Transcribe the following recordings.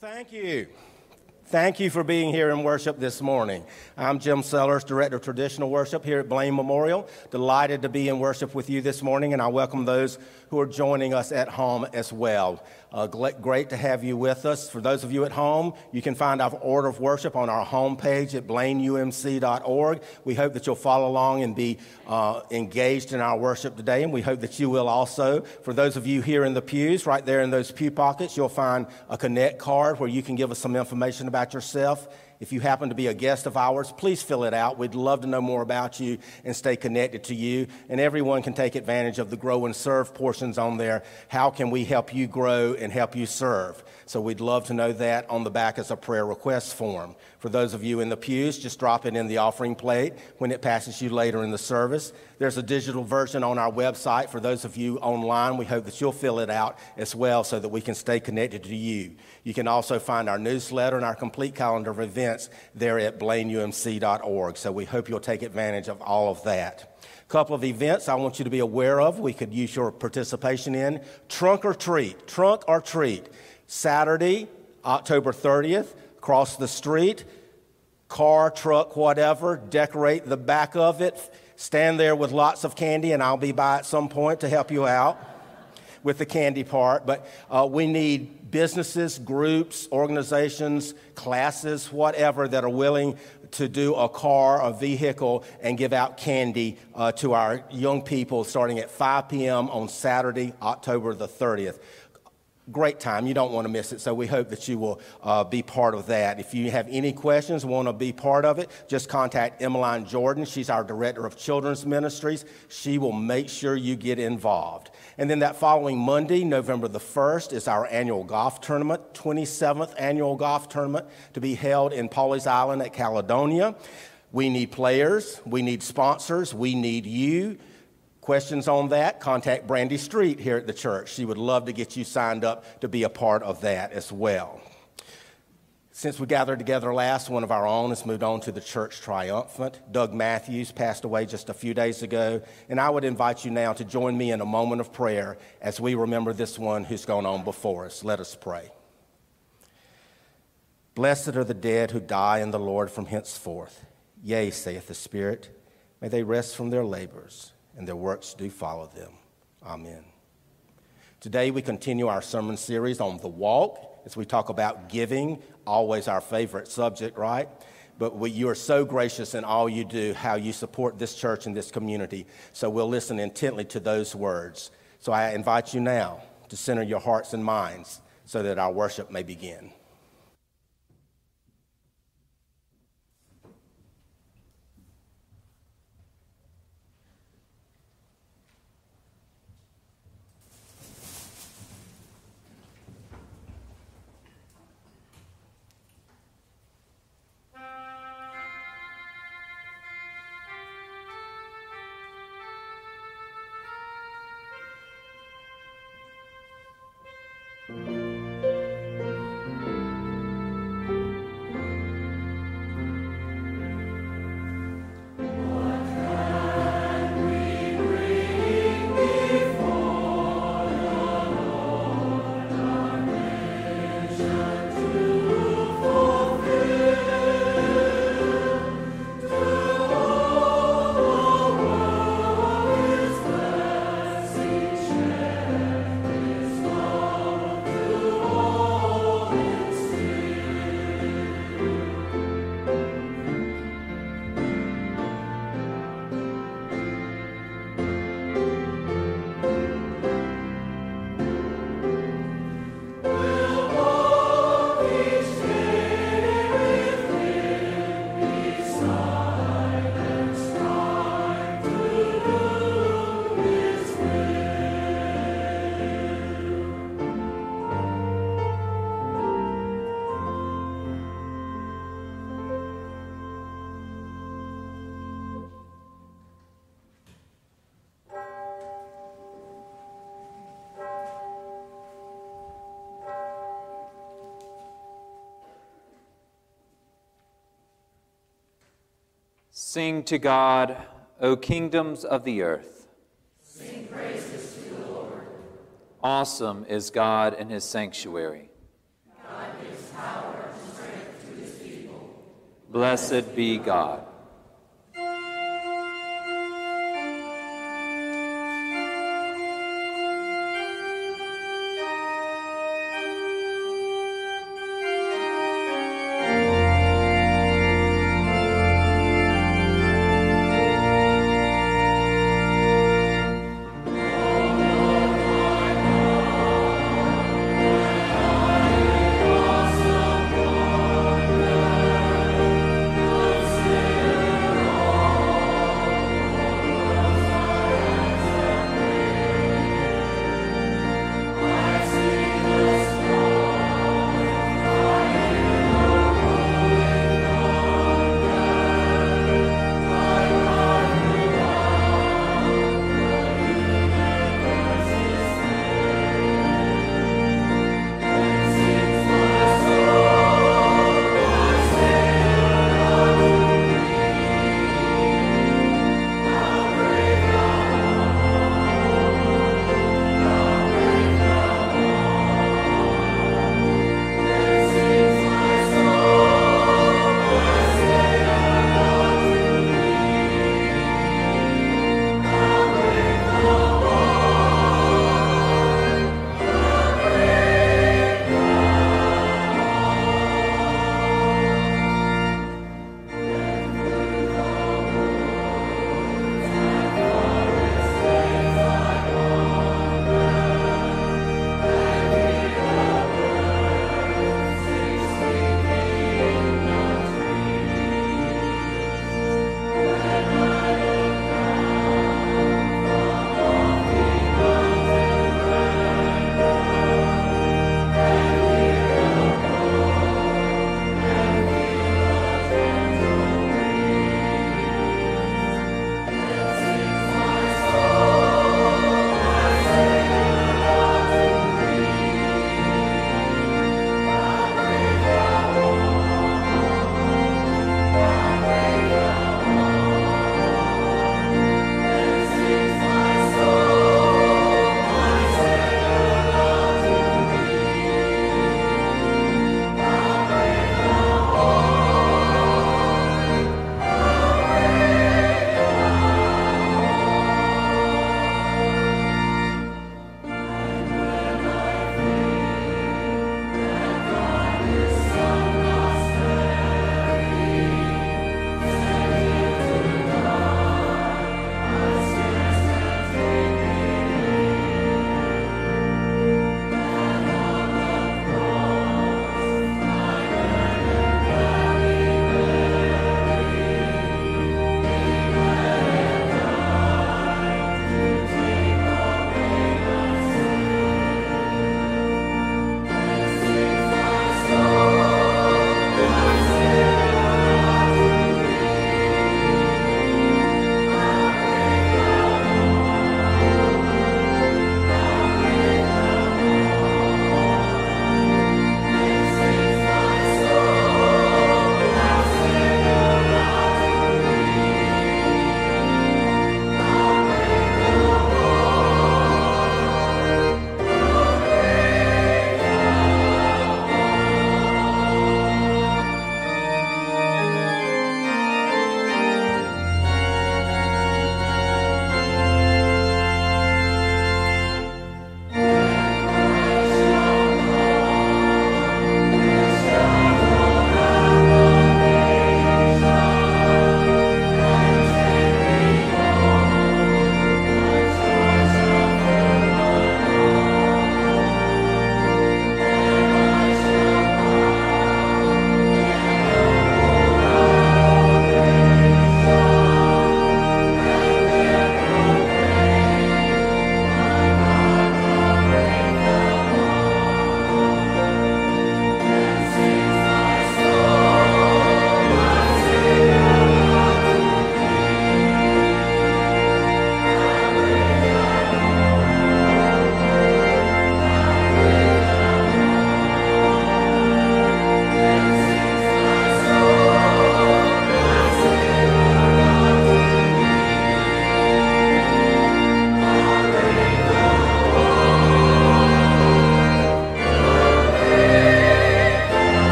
thank you. Thank you for being here in worship this morning. I'm Jim Sellers, Director of Traditional Worship here at Belin Memorial. Delighted to be in worship with you this morning, and I welcome those who are joining us at home as well. Uh, great to have you with us. For those of you at home, you can find our order of worship on our homepage at belinumc.org. We hope that you'll follow along and be uh, engaged in our worship today, and we hope that you will also. For those of you here in the pews, right there in those pew pockets, you'll find a Connect card where you can give us some information about yourself if you happen to be a guest of ours, please fill it out. We'd love to know more about you and stay connected to you. And everyone can take advantage of the grow and serve portions on there. How can we help you grow and help you serve? So we'd love to know that on the back as a prayer request form. For those of you in the pews, just drop it in the offering plate when it passes you later in the service. There's a digital version on our website. For those of you online, we hope that you'll fill it out as well so that we can stay connected to you. You can also find our newsletter and our complete calendar of events there at belinumc.org. So we hope you'll take advantage of all of that. A couple of events I want you to be aware of, we could use your participation in. Trunk or treat. Trunk or treat. Saturday, October 30th, cross the street, car, truck, whatever, decorate the back of it, stand there with lots of candy, and I'll be by at some point to help you out with the candy part. But uh, we need businesses, groups, organizations, classes, whatever, that are willing to do a car, a vehicle, and give out candy uh, to our young people starting at 5 p.m. on Saturday, October the 30th great time. You don't want to miss it. So we hope that you will uh, be part of that. If you have any questions, want to be part of it, just contact Emmeline Jordan. She's our director of children's ministries. She will make sure you get involved. And then that following Monday, November the 1st, is our annual golf tournament, 27th annual golf tournament to be held in Pawleys Island at Caledonia. We need players, we need sponsors, we need you. Questions on that? Contact Brandy Street here at the church. She would love to get you signed up to be a part of that as well. Since we gathered together last, one of our own has moved on to the church triumphant. Doug Matthews passed away just a few days ago, and I would invite you now to join me in a moment of prayer as we remember this one who's gone on before us. Let us pray. Blessed are the dead who die in the Lord from henceforth. Yea, saith the Spirit, may they rest from their labors and their works do follow them. Amen. Today we continue our sermon series on the walk as we talk about giving, always our favorite subject, right? But we, you are so gracious in all you do, how you support this church and this community. So we'll listen intently to those words. So I invite you now to center your hearts and minds so that our worship may begin. Sing to God, O kingdoms of the earth. Sing praises to the Lord. Awesome is God in his sanctuary. God gives power and strength to his people. Blessed be God.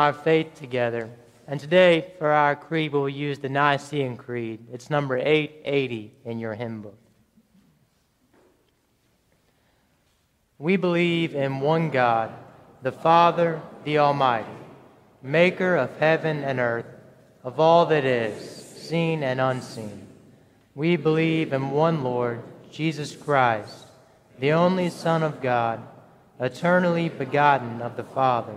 Our faith together. And today, for our creed, we'll use the Nicene Creed. It's number 880 in your hymn book. We believe in one God, the Father, the Almighty, maker of heaven and earth, of all that is, seen and unseen. We believe in one Lord, Jesus Christ, the only Son of God, eternally begotten of the Father,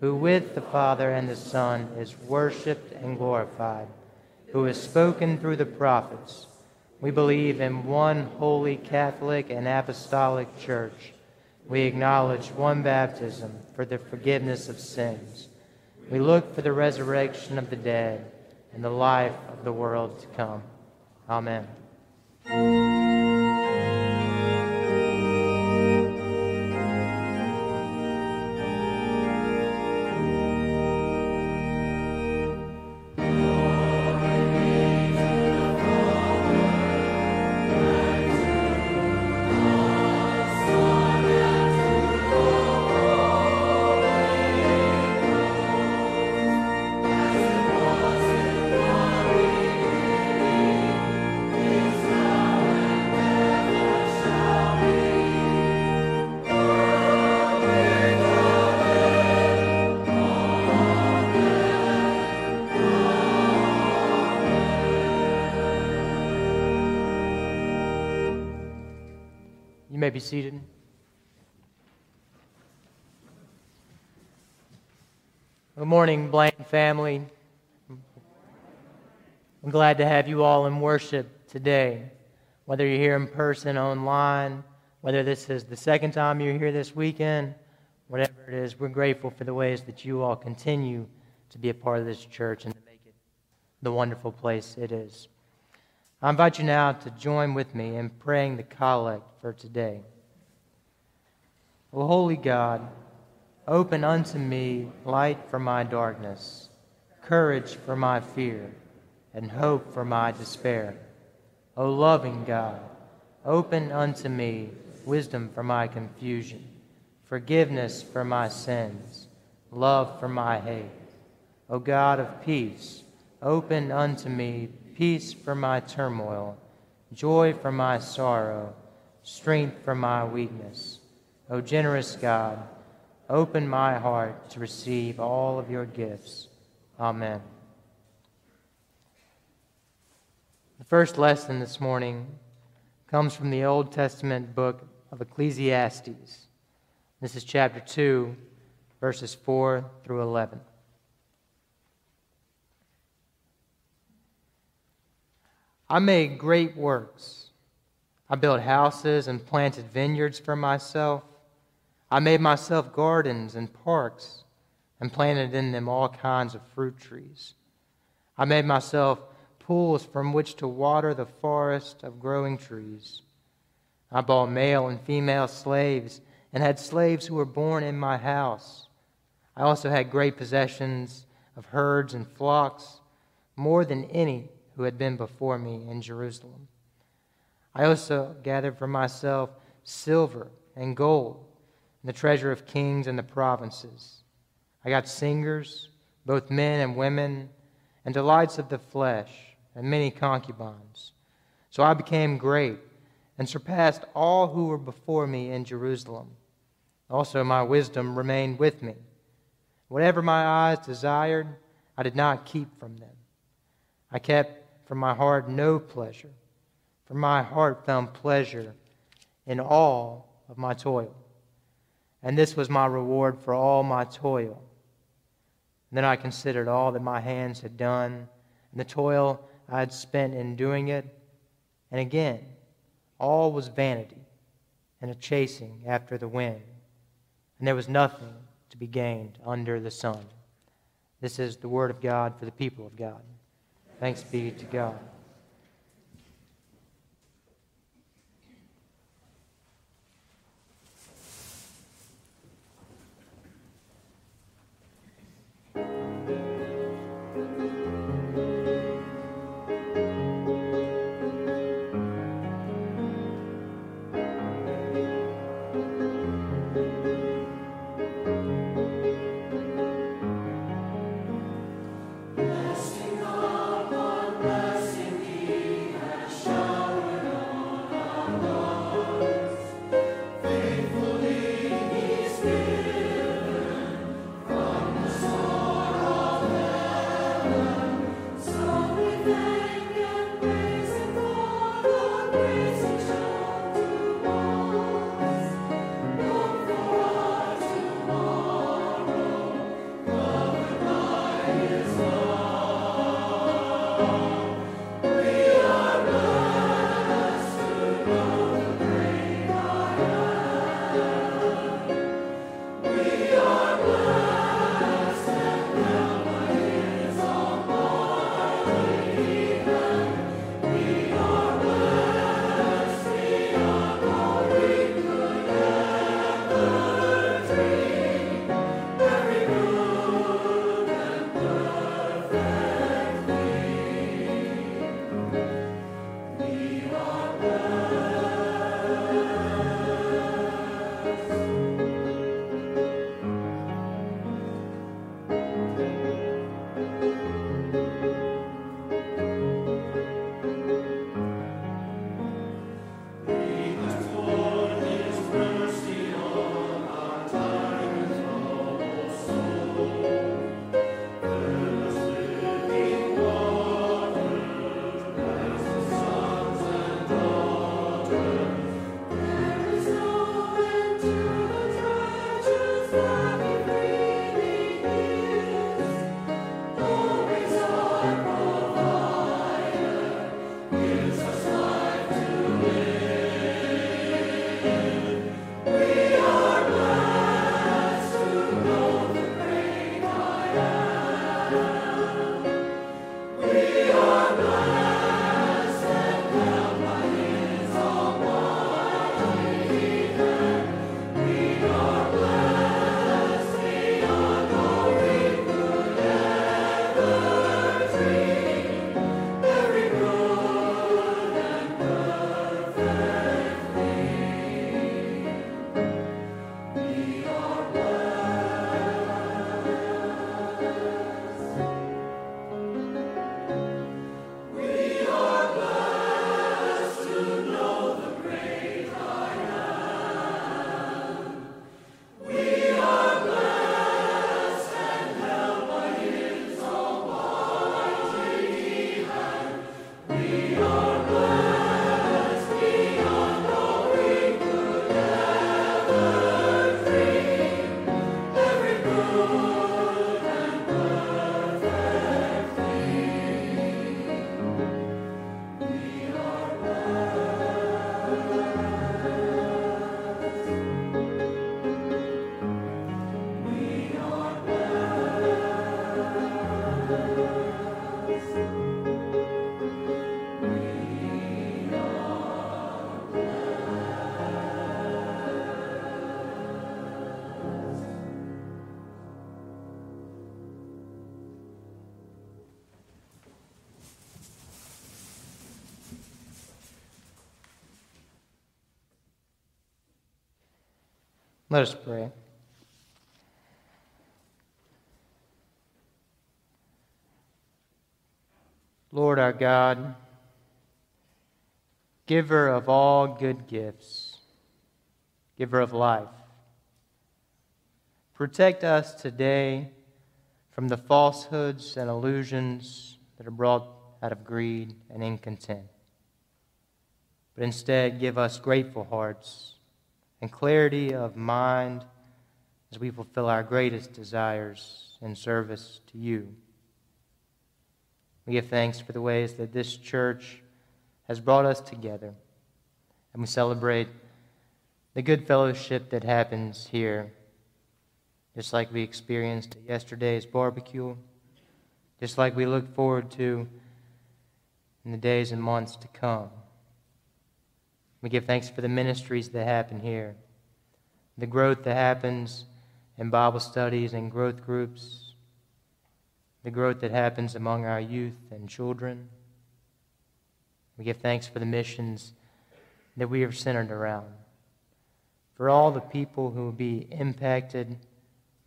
who with the Father and the Son is worshiped and glorified, who has spoken through the prophets. We believe in one holy Catholic and Apostolic Church we acknowledge one baptism for the forgiveness of sins. We look for the resurrection of the dead and the life of the world to come. Amen. Family. I'm glad to have you all in worship today. Whether you're here in person, online, whether this is the second time you're here this weekend, whatever it is, we're grateful for the ways that you all continue to be a part of this church and to make it the wonderful place it is. I invite you now to join with me in praying the collect for today. Holy God, open unto me light for my darkness, courage for my fear, and hope for my despair. O loving God, open unto me wisdom for my confusion, forgiveness for my sins, love for my hate. O God of peace, open unto me peace for my turmoil, joy for my sorrow, strength for my weakness. O generous God, open my heart to receive all of your gifts. Amen. The first lesson this morning comes from the Old Testament book of Ecclesiastes. This is chapter 2, verses 4 through 11. I made great works. I built houses and planted vineyards for myself. I made myself gardens and parks and planted in them all kinds of fruit trees. I made myself pools from which to water the forest of growing trees. I bought male and female slaves and had slaves who were born in my house. I also had great possessions of herds and flocks, more than any who had been before me in Jerusalem. I also gathered for myself silver and gold, the treasure of kings and the provinces. I got singers, both men and women, and delights of the flesh, and many concubines. So I became great and surpassed all who were before me in Jerusalem. Also, my wisdom remained with me. Whatever my eyes desired, I did not keep from them. I kept from my heart no pleasure, for my heart found pleasure in all of my toil. And this was my reward for all my toil. And then I considered all that my hands had done, and the toil I had spent in doing it. And again, all was vanity and a chasing after the wind, and there was nothing to be gained under the sun. This is the word of God for the people of God. Thanks be to God. Let us pray. Lord our God, giver of all good gifts, giver of life, protect us today from the falsehoods and illusions that are brought out of greed and incontent. But instead, give us grateful hearts and clarity of mind as we fulfill our greatest desires in service to you. We give thanks for the ways that this church has brought us together, and we celebrate the good fellowship that happens here, just like we experienced at yesterday's barbecue, just like we look forward to in the days and months to come. We give thanks for the ministries that happen here, the growth that happens in Bible studies and growth groups, the growth that happens among our youth and children. We give thanks for the missions that we are centered around, for all the people who will be impacted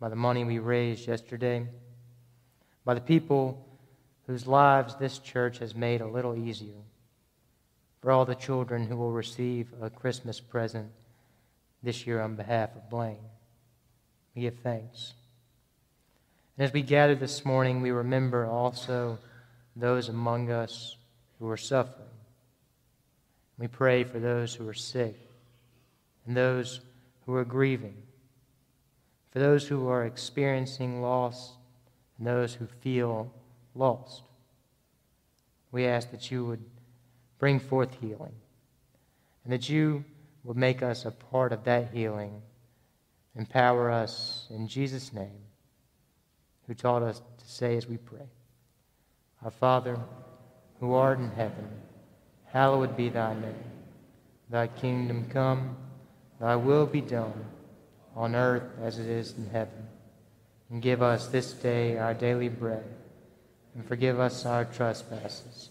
by the money we raised yesterday, by the people whose lives this church has made a little easier, for all the children who will receive a Christmas present this year on behalf of Belin. We give thanks. And as we gather this morning, we remember also those among us who are suffering. We pray for those who are sick and those who are grieving, for those who are experiencing loss and those who feel lost. We ask that you would bring forth healing and that you will make us a part of that healing Empower us in Jesus' name, who taught us to say as we pray Our Father, who art in heaven, hallowed be thy name. Thy kingdom come, thy will be done, on earth as it is in heaven. And give us this day our daily bread, and forgive us our trespasses,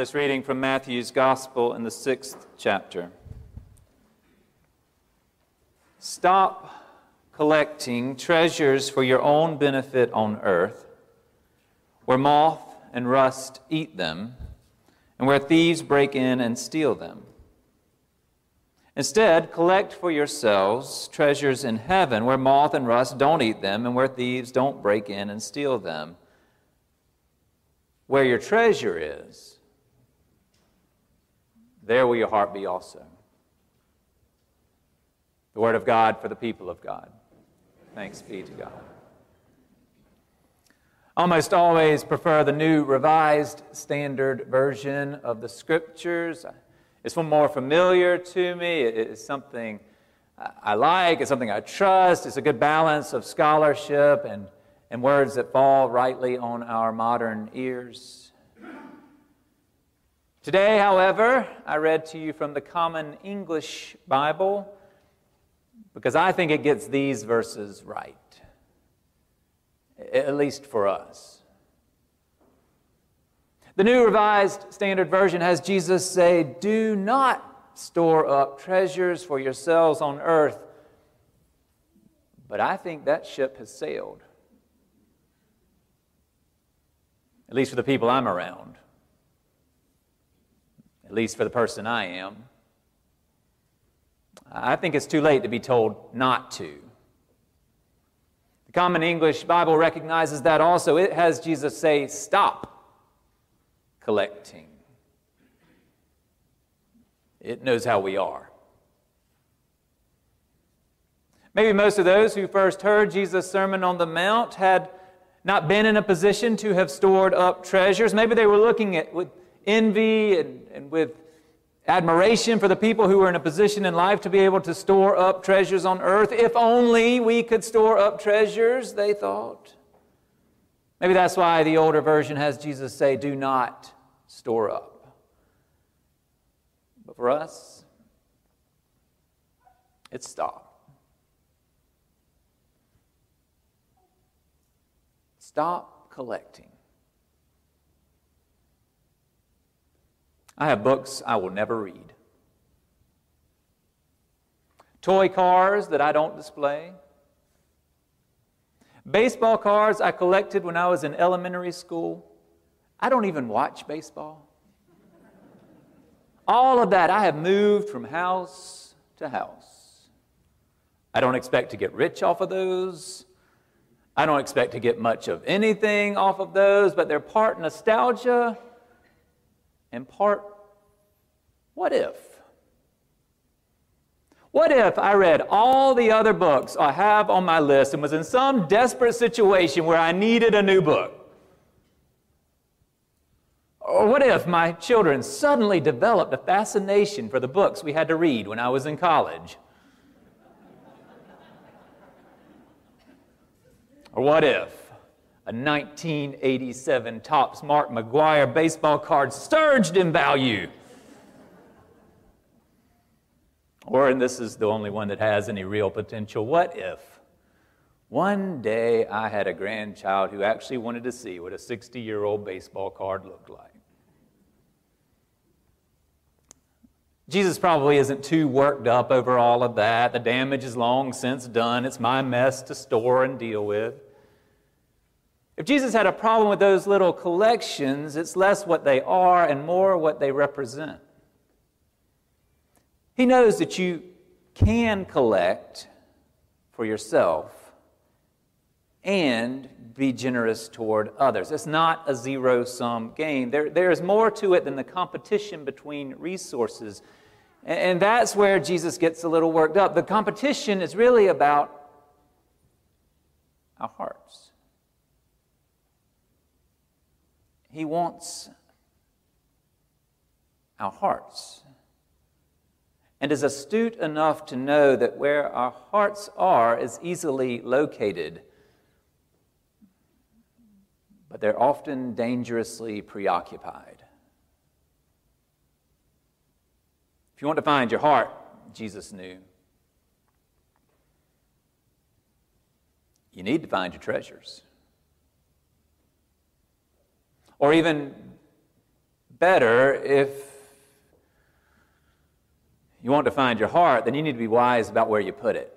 This reading from Matthew's Gospel in the sixth chapter. Stop collecting treasures for your own benefit on earth, where moth and rust eat them, and where thieves break in and steal them. Instead, collect for yourselves treasures in heaven, where moth and rust don't eat them, and where thieves don't break in and steal them. Where your treasure is, there will your heart be also. The Word of God for the people of God. Thanks be to God. almost always prefer the new revised standard version of the scriptures. It's one more familiar to me. It's something I like, it's something I trust. It's a good balance of scholarship and, and words that fall rightly on our modern ears. Today, however, I read to you from the Common English Bible because I think it gets these verses right at least for us. The New Revised Standard Version has Jesus say, Do not store up treasures for yourselves on earth. But I think that ship has sailed. At least for the people I'm around. At least for the person I am. I think it's too late to be told not to. The Common English Bible recognizes that also. It has Jesus say, Stop collecting. It knows how we are. Maybe most of those who first heard Jesus' Sermon on the Mount had not been in a position to have stored up treasures. Maybe they were looking at envy and, and with admiration for the people who were in a position in life to be able to store up treasures on earth. If only we could store up treasures, they thought. Maybe that's why the older version has Jesus say, Do not store up. But for us, it's stop. Stop collecting. I have books I will never read. Toy cars that I don't display. Baseball cards I collected when I was in elementary school. I don't even watch baseball. All of that I have moved from house to house. I don't expect to get rich off of those. I don't expect to get much of anything off of those, but they're part nostalgia and part what if? What if I read all the other books I have on my list and was in some desperate situation where I needed a new book? Or what if my children suddenly developed a fascination for the books we had to read when I was in college? Or what if a 1987 Topps Mark McGwire baseball card surged in value? Or, and this is the only one that has any real potential, what if one day I had a grandchild who actually wanted to see what a 60 year old baseball card looked like? Jesus probably isn't too worked up over all of that. The damage is long since done. It's my mess to store and deal with. If Jesus had a problem with those little collections, it's less what they are and more what they represent. He knows that you can collect for yourself and be generous toward others. It's not a zero sum game. There, there is more to it than the competition between resources. And, and that's where Jesus gets a little worked up. The competition is really about our hearts. He wants our hearts and is astute enough to know that where our hearts are is easily located, but they're often dangerously preoccupied. If you want to find your heart, Jesus knew, you need to find your treasures. Or even better, if you want to find your heart, then you need to be wise about where you put it.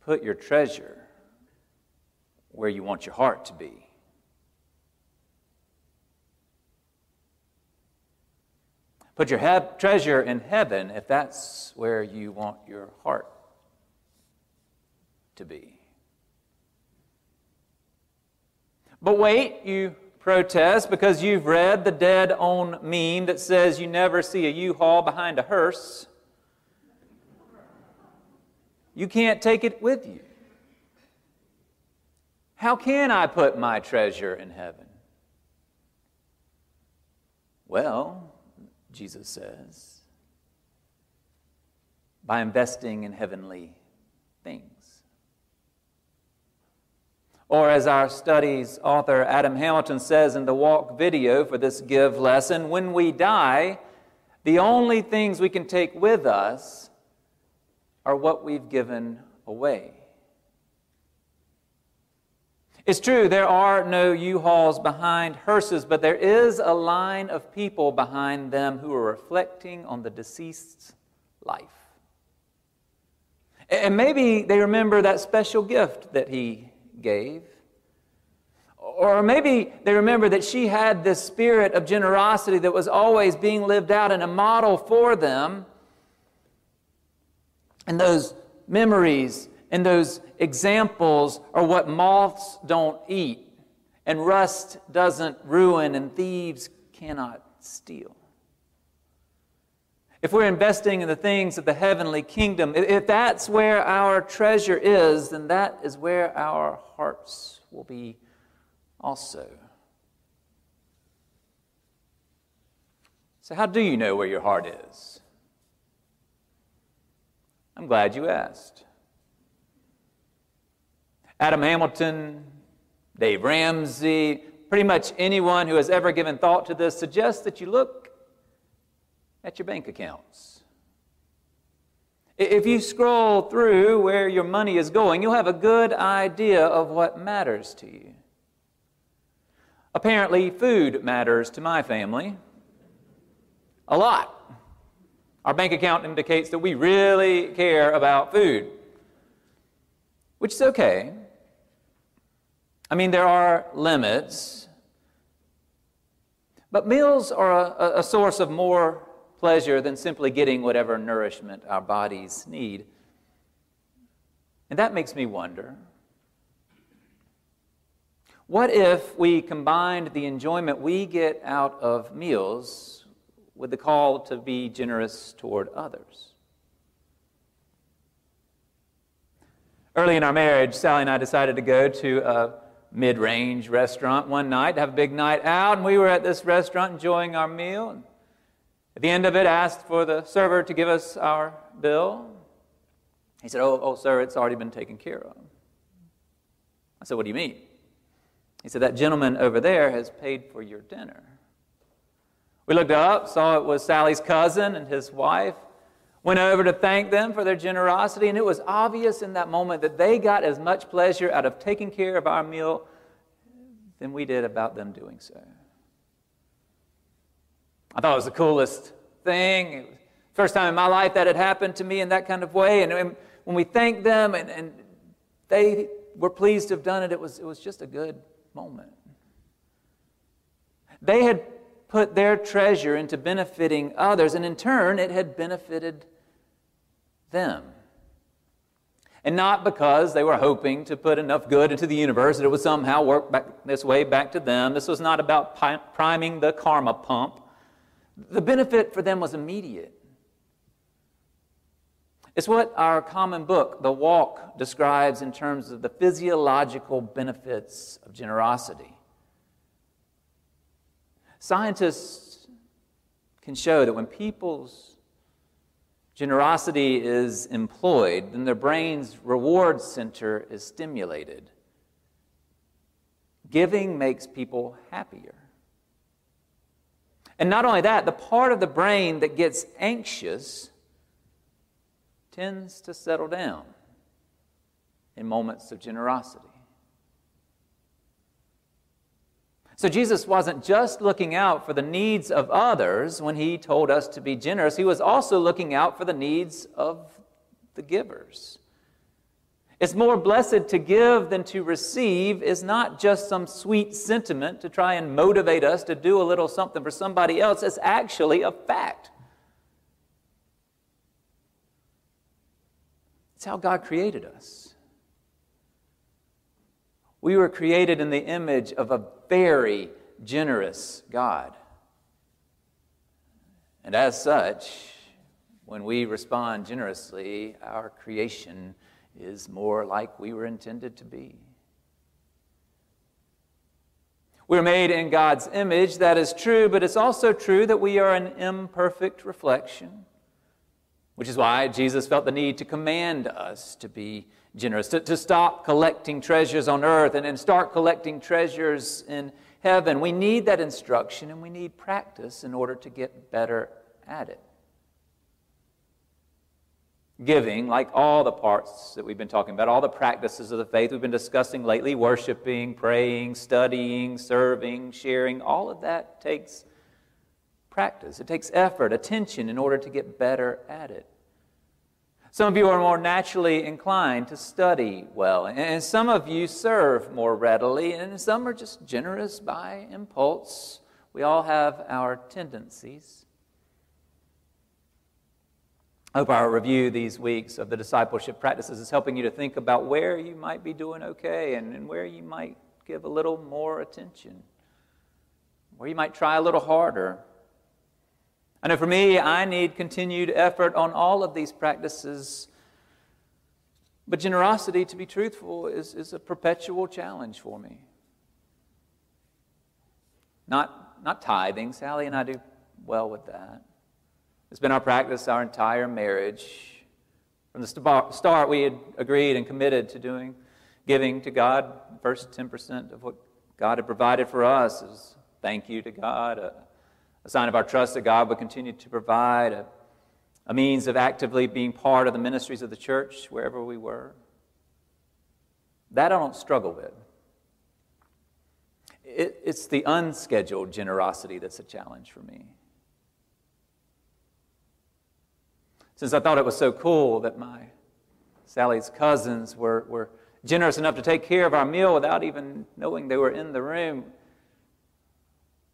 Put your treasure where you want your heart to be. Put your treasure in heaven if that's where you want your heart to be. But wait, you protest because you've read the dead on meme that says you never see a U Haul behind a hearse. You can't take it with you. How can I put my treasure in heaven? Well, Jesus says, by investing in heavenly things. Or, as our studies author Adam Hamilton says in the walk video for this Give lesson, when we die, the only things we can take with us are what we've given away. It's true, there are no U Hauls behind hearses, but there is a line of people behind them who are reflecting on the deceased's life. And maybe they remember that special gift that he gave. Or maybe they remember that she had this spirit of generosity that was always being lived out and a model for them. And those memories and those examples are what moths don't eat, and rust doesn't ruin, and thieves cannot steal. If we're investing in the things of the heavenly kingdom, if that's where our treasure is, then that is where our hearts will be also. So, how do you know where your heart is? I'm glad you asked. Adam Hamilton, Dave Ramsey, pretty much anyone who has ever given thought to this suggests that you look at your bank accounts. If you scroll through where your money is going, you'll have a good idea of what matters to you. Apparently, food matters to my family a lot. Our bank account indicates that we really care about food, which is okay. I mean, there are limits, but meals are a, a source of more pleasure than simply getting whatever nourishment our bodies need. And that makes me wonder what if we combined the enjoyment we get out of meals with the call to be generous toward others? Early in our marriage, Sally and I decided to go to a mid range restaurant one night to have a big night out, and we were at this restaurant enjoying our meal. At the end of it, asked for the server to give us our bill. He said, Oh, oh sir, it's already been taken care of. I said, What do you mean? He said, That gentleman over there has paid for your dinner. We looked up, saw it was Sally's cousin and his wife, went over to thank them for their generosity, and it was obvious in that moment that they got as much pleasure out of taking care of our meal than we did about them doing so. I thought it was the coolest thing. First time in my life that had happened to me in that kind of way. And when we thanked them and, and they were pleased to have done it, it was, it was just a good moment. They had put their treasure into benefiting others, and in turn, it had benefited them. And not because they were hoping to put enough good into the universe that it would somehow work back this way back to them. This was not about priming the karma pump. The benefit for them was immediate. It's what our common book, The Walk, describes in terms of the physiological benefits of generosity. Scientists can show that when people's generosity is employed, then their brain's reward center is stimulated. Giving makes people happier. And not only that, the part of the brain that gets anxious tends to settle down in moments of generosity. So Jesus wasn't just looking out for the needs of others when he told us to be generous, he was also looking out for the needs of the givers. It's more blessed to give than to receive is not just some sweet sentiment to try and motivate us to do a little something for somebody else. It's actually a fact. It's how God created us. We were created in the image of a very generous God. And as such, when we respond generously, our creation is more like we were intended to be. We're made in God's image, that is true, but it's also true that we are an imperfect reflection, which is why Jesus felt the need to command us to be generous, to, to stop collecting treasures on earth and, and start collecting treasures in heaven. We need that instruction and we need practice in order to get better at it. Giving, like all the parts that we've been talking about, all the practices of the faith we've been discussing lately worshiping, praying, studying, serving, sharing all of that takes practice. It takes effort, attention in order to get better at it. Some of you are more naturally inclined to study well, and some of you serve more readily, and some are just generous by impulse. We all have our tendencies. I hope our review these weeks of the discipleship practices is helping you to think about where you might be doing okay and, and where you might give a little more attention, where you might try a little harder. I know for me, I need continued effort on all of these practices. But generosity, to be truthful, is, is a perpetual challenge for me. Not, not tithing. Sally and I do well with that. It's been our practice our entire marriage. From the start, we had agreed and committed to doing giving to God, first 10% of what God had provided for us is thank you to God, a sign of our trust that God would continue to provide, a, a means of actively being part of the ministries of the church wherever we were. That I don't struggle with. It, it's the unscheduled generosity that's a challenge for me. Since I thought it was so cool that my Sally's cousins were, were generous enough to take care of our meal without even knowing they were in the room,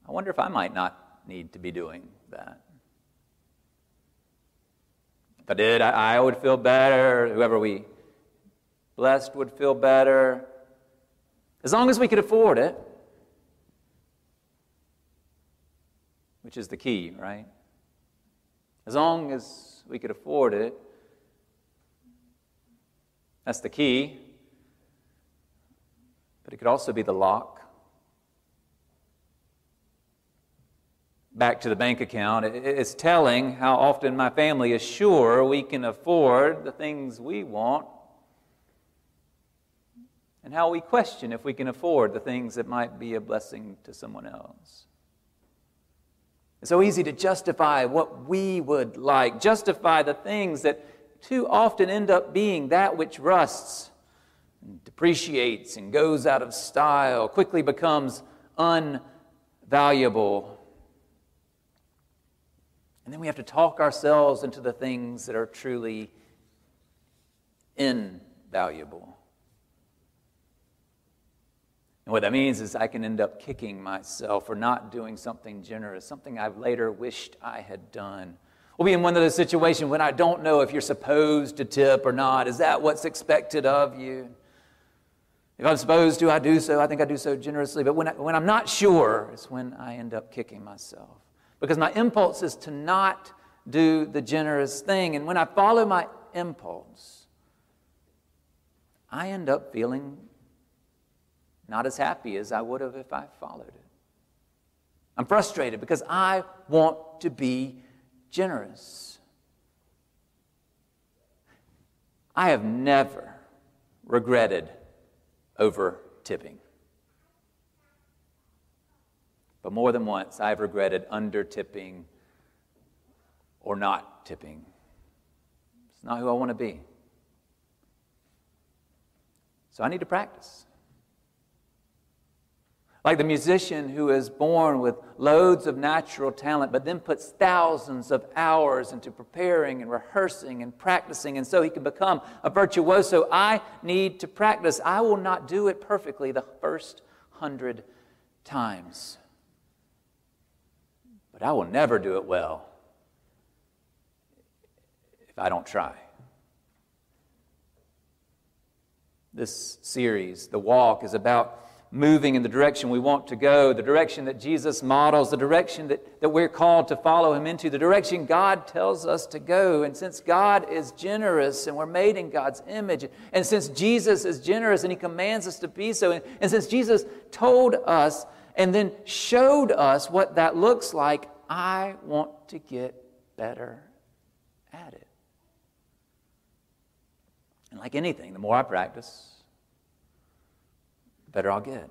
I wonder if I might not need to be doing that. If I did, I, I would feel better. Whoever we blessed would feel better. As long as we could afford it, which is the key, right? As long as we could afford it, that's the key. But it could also be the lock. back to the bank account, it's telling how often my family is sure we can afford the things we want and how we question if we can afford the things that might be a blessing to someone else. It's so easy to justify what we would like, justify the things that too often end up being that which rusts and depreciates and goes out of style, quickly becomes unvaluable and then we have to talk ourselves into the things that are truly invaluable. And what that means is I can end up kicking myself for not doing something generous, something I've later wished I had done. We'll be in one of those situations when I don't know if you're supposed to tip or not. Is that what's expected of you? If I'm supposed to, I do so. I think I do so generously. But when, I, when I'm not sure, it's when I end up kicking myself because my impulse is to not do the generous thing. And when I follow my impulse, I end up feeling not as happy as I would have if I followed it. I'm frustrated because I want to be generous. I have never regretted over tipping. But more than once, I've regretted under tipping or not tipping. It's not who I want to be. So I need to practice. Like the musician who is born with loads of natural talent, but then puts thousands of hours into preparing and rehearsing and practicing, and so he can become a virtuoso. I need to practice. I will not do it perfectly the first hundred times but I will never do it well if I don't try. This series, The Walk, is about moving in the direction we want to go, the direction that Jesus models, the direction that, that we're called to follow him into, the direction God tells us to go. And since God is generous and we're made in God's image, and since Jesus is generous and he commands us to be so, and, and since Jesus told us and then showed us what that looks like, I want to get better at it. And like anything, the more I practice, better I'll get.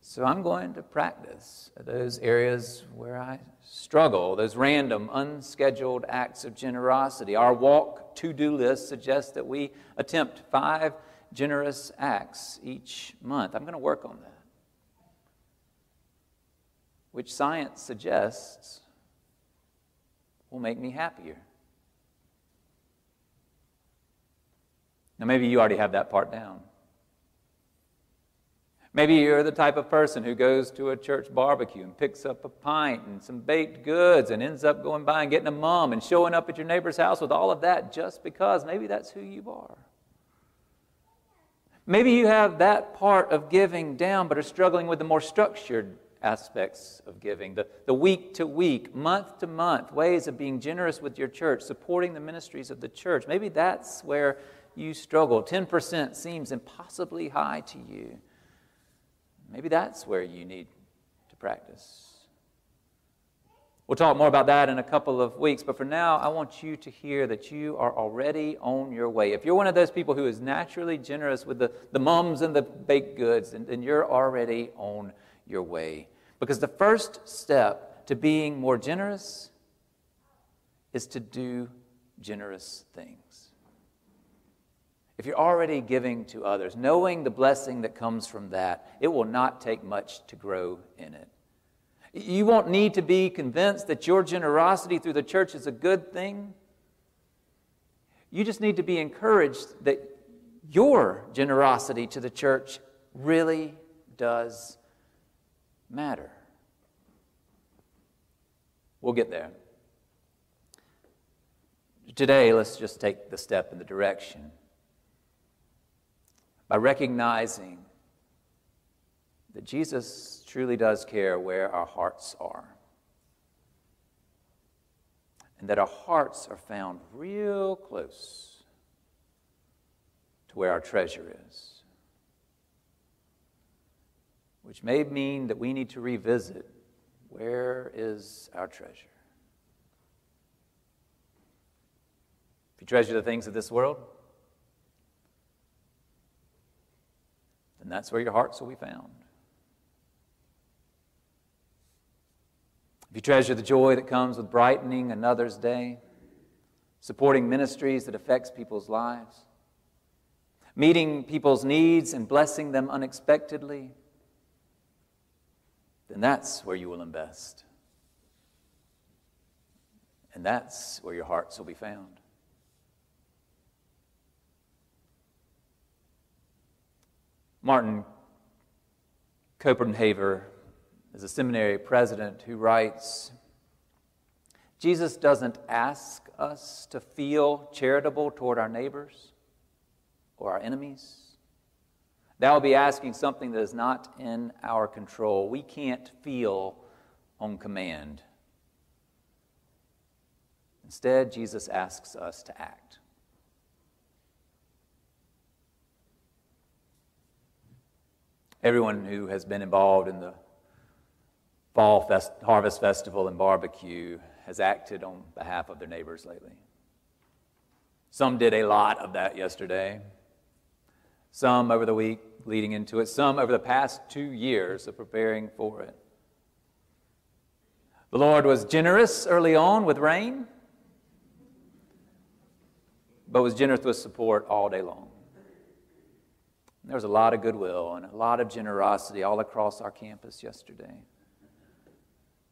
So I'm going to practice those areas where I struggle, those random, unscheduled acts of generosity. Our walk to do list suggests that we attempt five generous acts each month. I'm going to work on that, which science suggests will make me happier. Now, maybe you already have that part down. Maybe you're the type of person who goes to a church barbecue and picks up a pint and some baked goods and ends up going by and getting a mum and showing up at your neighbor's house with all of that just because maybe that's who you are. Maybe you have that part of giving down but are struggling with the more structured aspects of giving the, the week to week, month to month ways of being generous with your church, supporting the ministries of the church. Maybe that's where you struggle. 10% seems impossibly high to you. Maybe that's where you need to practice. We'll talk more about that in a couple of weeks, but for now, I want you to hear that you are already on your way. If you're one of those people who is naturally generous with the, the mums and the baked goods, then, then you're already on your way. Because the first step to being more generous is to do generous things if you're already giving to others, knowing the blessing that comes from that, it will not take much to grow in it. You won't need to be convinced that your generosity through the church is a good thing. You just need to be encouraged that your generosity to the church really does matter. We'll get there. Today, let's just take the step in the direction by recognizing that Jesus truly does care where our hearts are. And that our hearts are found real close to where our treasure is. Which may mean that we need to revisit where is our treasure? If you treasure the things of this world, then that's where your hearts will be found. If you treasure the joy that comes with brightening another's day, supporting ministries that affects people's lives, meeting people's needs and blessing them unexpectedly, then that's where you will invest. And that's where your hearts will be found. Martin Copenhaver is a seminary president who writes Jesus doesn't ask us to feel charitable toward our neighbors or our enemies. That would be asking something that is not in our control. We can't feel on command. Instead, Jesus asks us to act. Everyone who has been involved in the fall fest, harvest festival and barbecue has acted on behalf of their neighbors lately. Some did a lot of that yesterday, some over the week leading into it, some over the past two years of preparing for it. The Lord was generous early on with rain, but was generous with support all day long. There was a lot of goodwill and a lot of generosity all across our campus yesterday.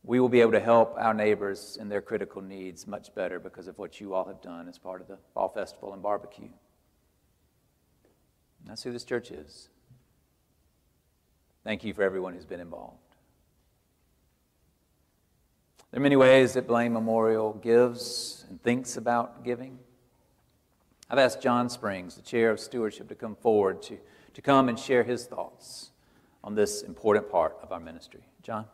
We will be able to help our neighbors in their critical needs much better because of what you all have done as part of the Fall Festival and Barbecue. That's who this church is. Thank you for everyone who's been involved. There are many ways that Belin Memorial gives and thinks about giving. I've asked John Springs, the chair of stewardship, to come forward to, to come and share his thoughts on this important part of our ministry. John?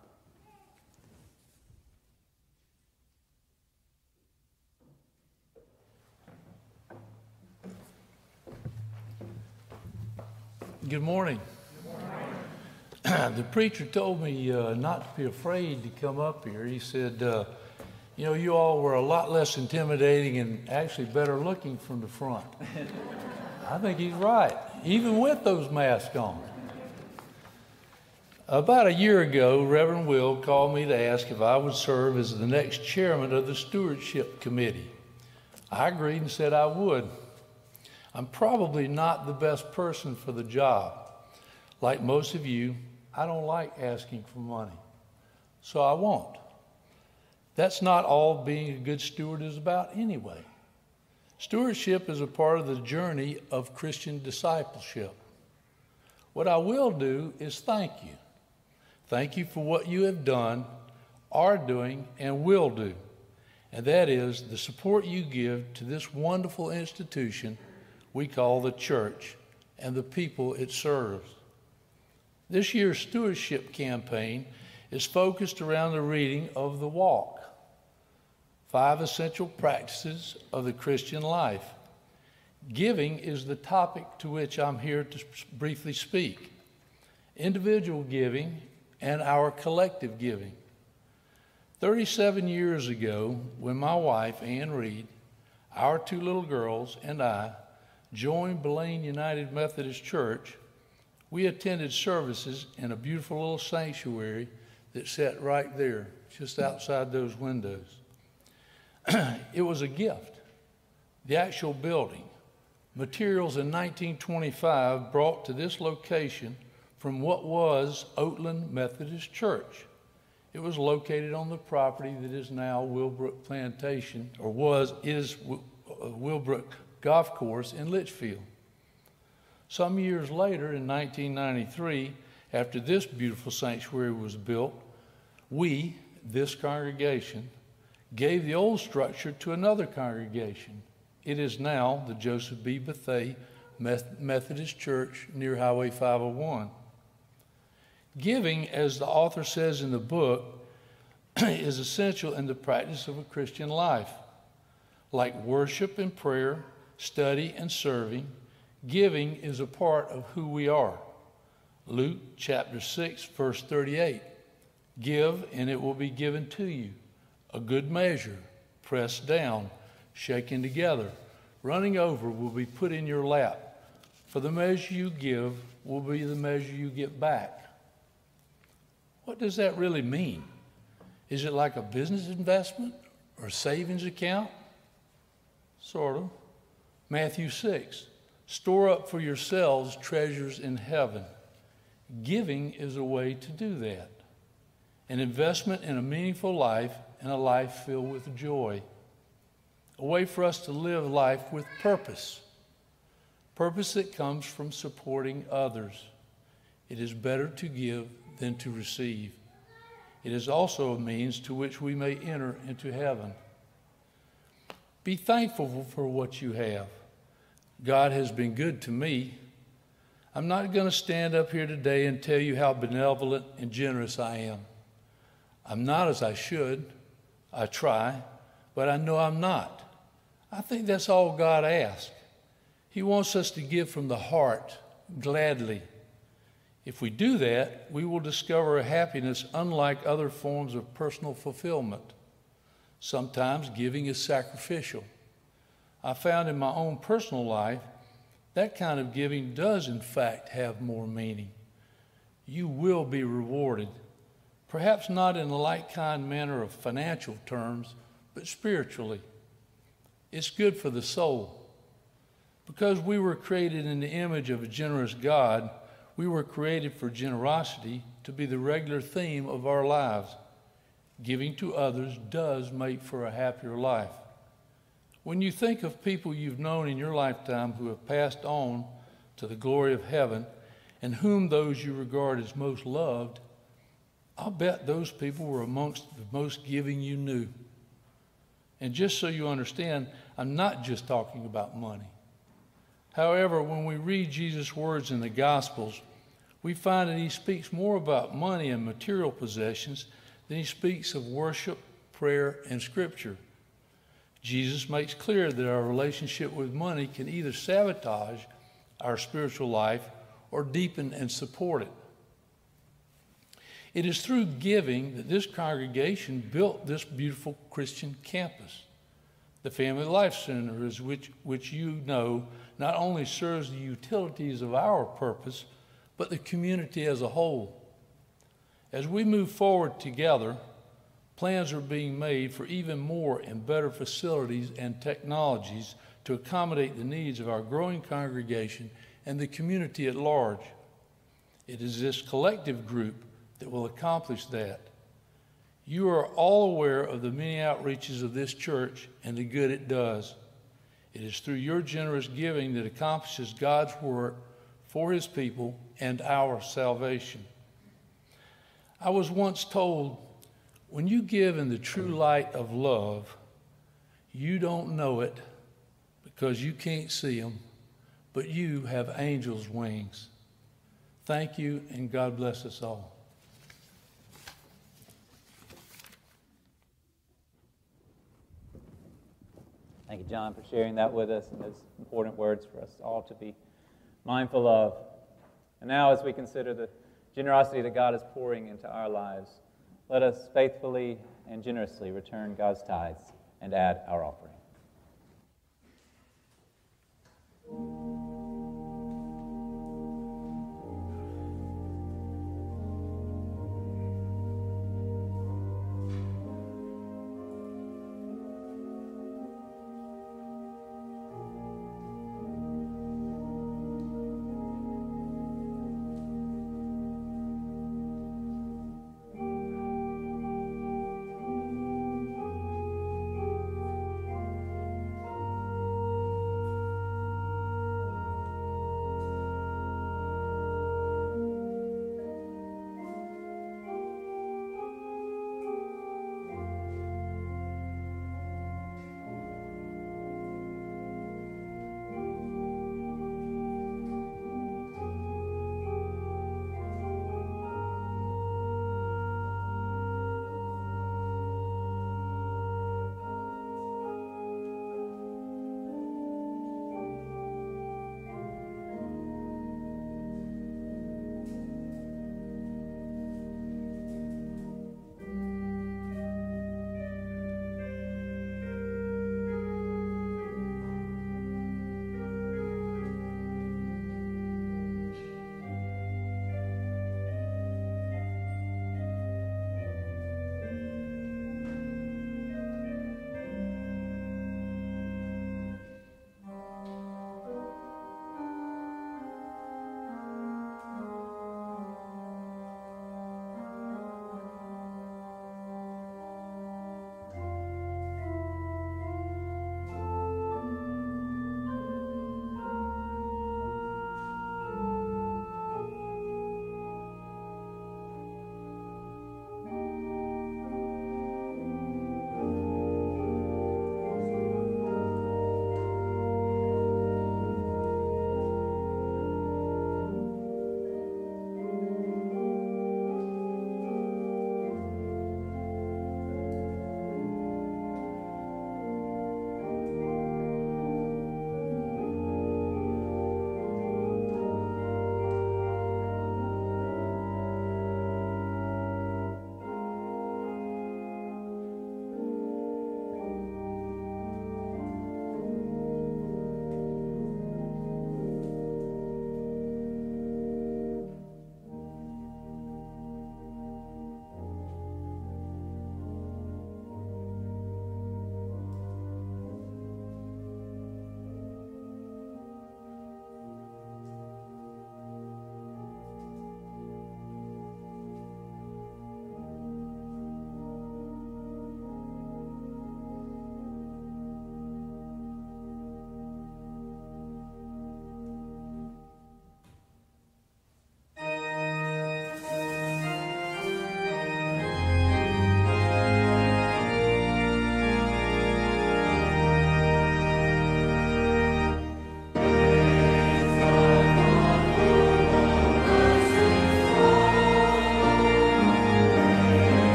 Good morning. Good morning. the preacher told me uh, not to be afraid to come up here. He said, uh, You know, you all were a lot less intimidating and actually better looking from the front. I think he's right, even with those masks on. About a year ago, Reverend Will called me to ask if I would serve as the next chairman of the stewardship committee. I agreed and said I would. I'm probably not the best person for the job. Like most of you, I don't like asking for money, so I won't. That's not all being a good steward is about anyway. Stewardship is a part of the journey of Christian discipleship. What I will do is thank you. Thank you for what you have done, are doing, and will do. And that is the support you give to this wonderful institution we call the church and the people it serves. This year's stewardship campaign is focused around the reading of the walk, five essential practices of the Christian life. Giving is the topic to which I'm here to briefly speak. Individual giving and our collective giving. 37 years ago, when my wife, Ann Reed, our two little girls, and I joined Belin United Methodist Church, we attended services in a beautiful little sanctuary that sat right there, just outside those windows. it was a gift. The actual building, materials in 1925 brought to this location from what was Oatland Methodist Church. It was located on the property that is now Willbrook Plantation, or was, is uh, Willbrook golf course in Litchfield. Some years later, in 1993, after this beautiful sanctuary was built, we, this congregation, gave the old structure to another congregation. It is now the Joseph B. Bethea Methodist Church near Highway 501. Giving, as the author says in the book, is essential in the practice of a Christian life. Like worship and prayer, study, and serving, giving is a part of who we are. Luke chapter 6, verse 38 Give, and it will be given to you. A good measure, pressed down, shaken together, running over, will be put in your lap. For the measure you give will be the measure you get back. What does that really mean? Is it like a business investment or savings account? Sort of. Matthew 6 Store up for yourselves treasures in heaven. Giving is a way to do that. An investment in a meaningful life and a life filled with joy. A way for us to live life with purpose. Purpose that comes from supporting others. It is better to give than to receive. It is also a means to which we may enter into heaven. Be thankful for what you have. God has been good to me. I'm not going to stand up here today and tell you how benevolent and generous I am. I'm not as I should. I try, but I know I'm not. I think that's all God asks. He wants us to give from the heart, gladly. If we do that, we will discover a happiness unlike other forms of personal fulfillment. Sometimes giving is sacrificial. I found in my own personal life that kind of giving does, in fact, have more meaning. You will be rewarded, perhaps not in the like kind manner of financial terms, but spiritually. It's good for the soul. Because we were created in the image of a generous God, we were created for generosity to be the regular theme of our lives. Giving to others does make for a happier life. When you think of people you've known in your lifetime who have passed on to the glory of heaven and whom those you regard as most loved, I'll bet those people were amongst the most giving you knew. And just so you understand, I'm not just talking about money. However, when we read Jesus' words in the Gospels, we find that he speaks more about money and material possessions than he speaks of worship, prayer, and scripture. Jesus makes clear that our relationship with money can either sabotage our spiritual life or deepen and support it. It is through giving that this congregation built this beautiful Christian campus. The Family Life Center, is which, which you know not only serves the utilities of our purpose, but the community as a whole. As we move forward together, plans are being made for even more and better facilities and technologies to accommodate the needs of our growing congregation and the community at large. It is this collective group that will accomplish that. You are all aware of the many outreaches of this church and the good it does. It is through your generous giving that accomplishes God's work for his people and our salvation. I was once told when you give in the true light of love, you don't know it because you can't see them, but you have angels' wings. Thank you, and God bless us all. Thank you, John, for sharing that with us and those important words for us all to be mindful of. And now, as we consider the generosity that God is pouring into our lives, let us faithfully and generously return God's tithes and add our offering.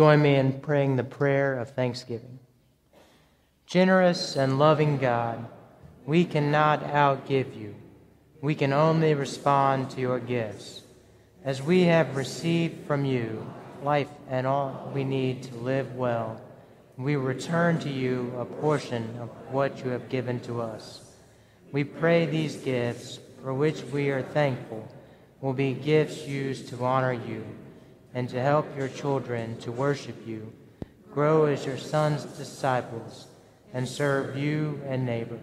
Join me in praying the prayer of thanksgiving. Generous and loving God, we cannot outgive you. We can only respond to your gifts. As we have received from you life and all we need to live well, we return to you a portion of what you have given to us. We pray these gifts, for which we are thankful, will be gifts used to honor you and to help your children to worship you, grow as your son's disciples, and serve you and neighbor.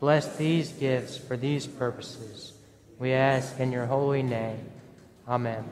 Bless these gifts for these purposes. We ask in your holy name. Amen.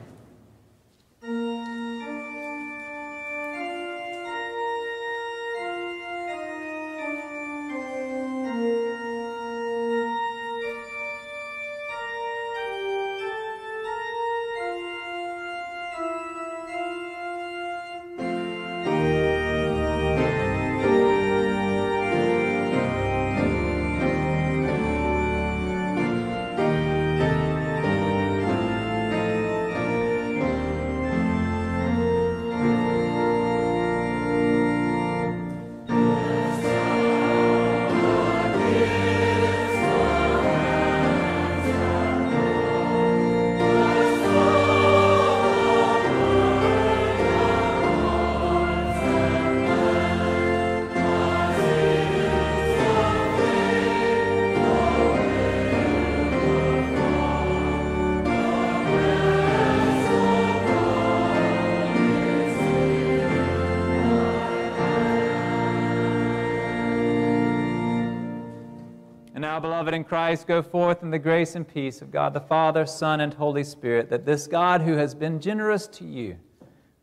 Now, beloved in Christ, go forth in the grace and peace of God the Father, Son, and Holy Spirit, that this God who has been generous to you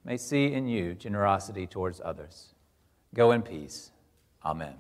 may see in you generosity towards others. Go in peace. Amen.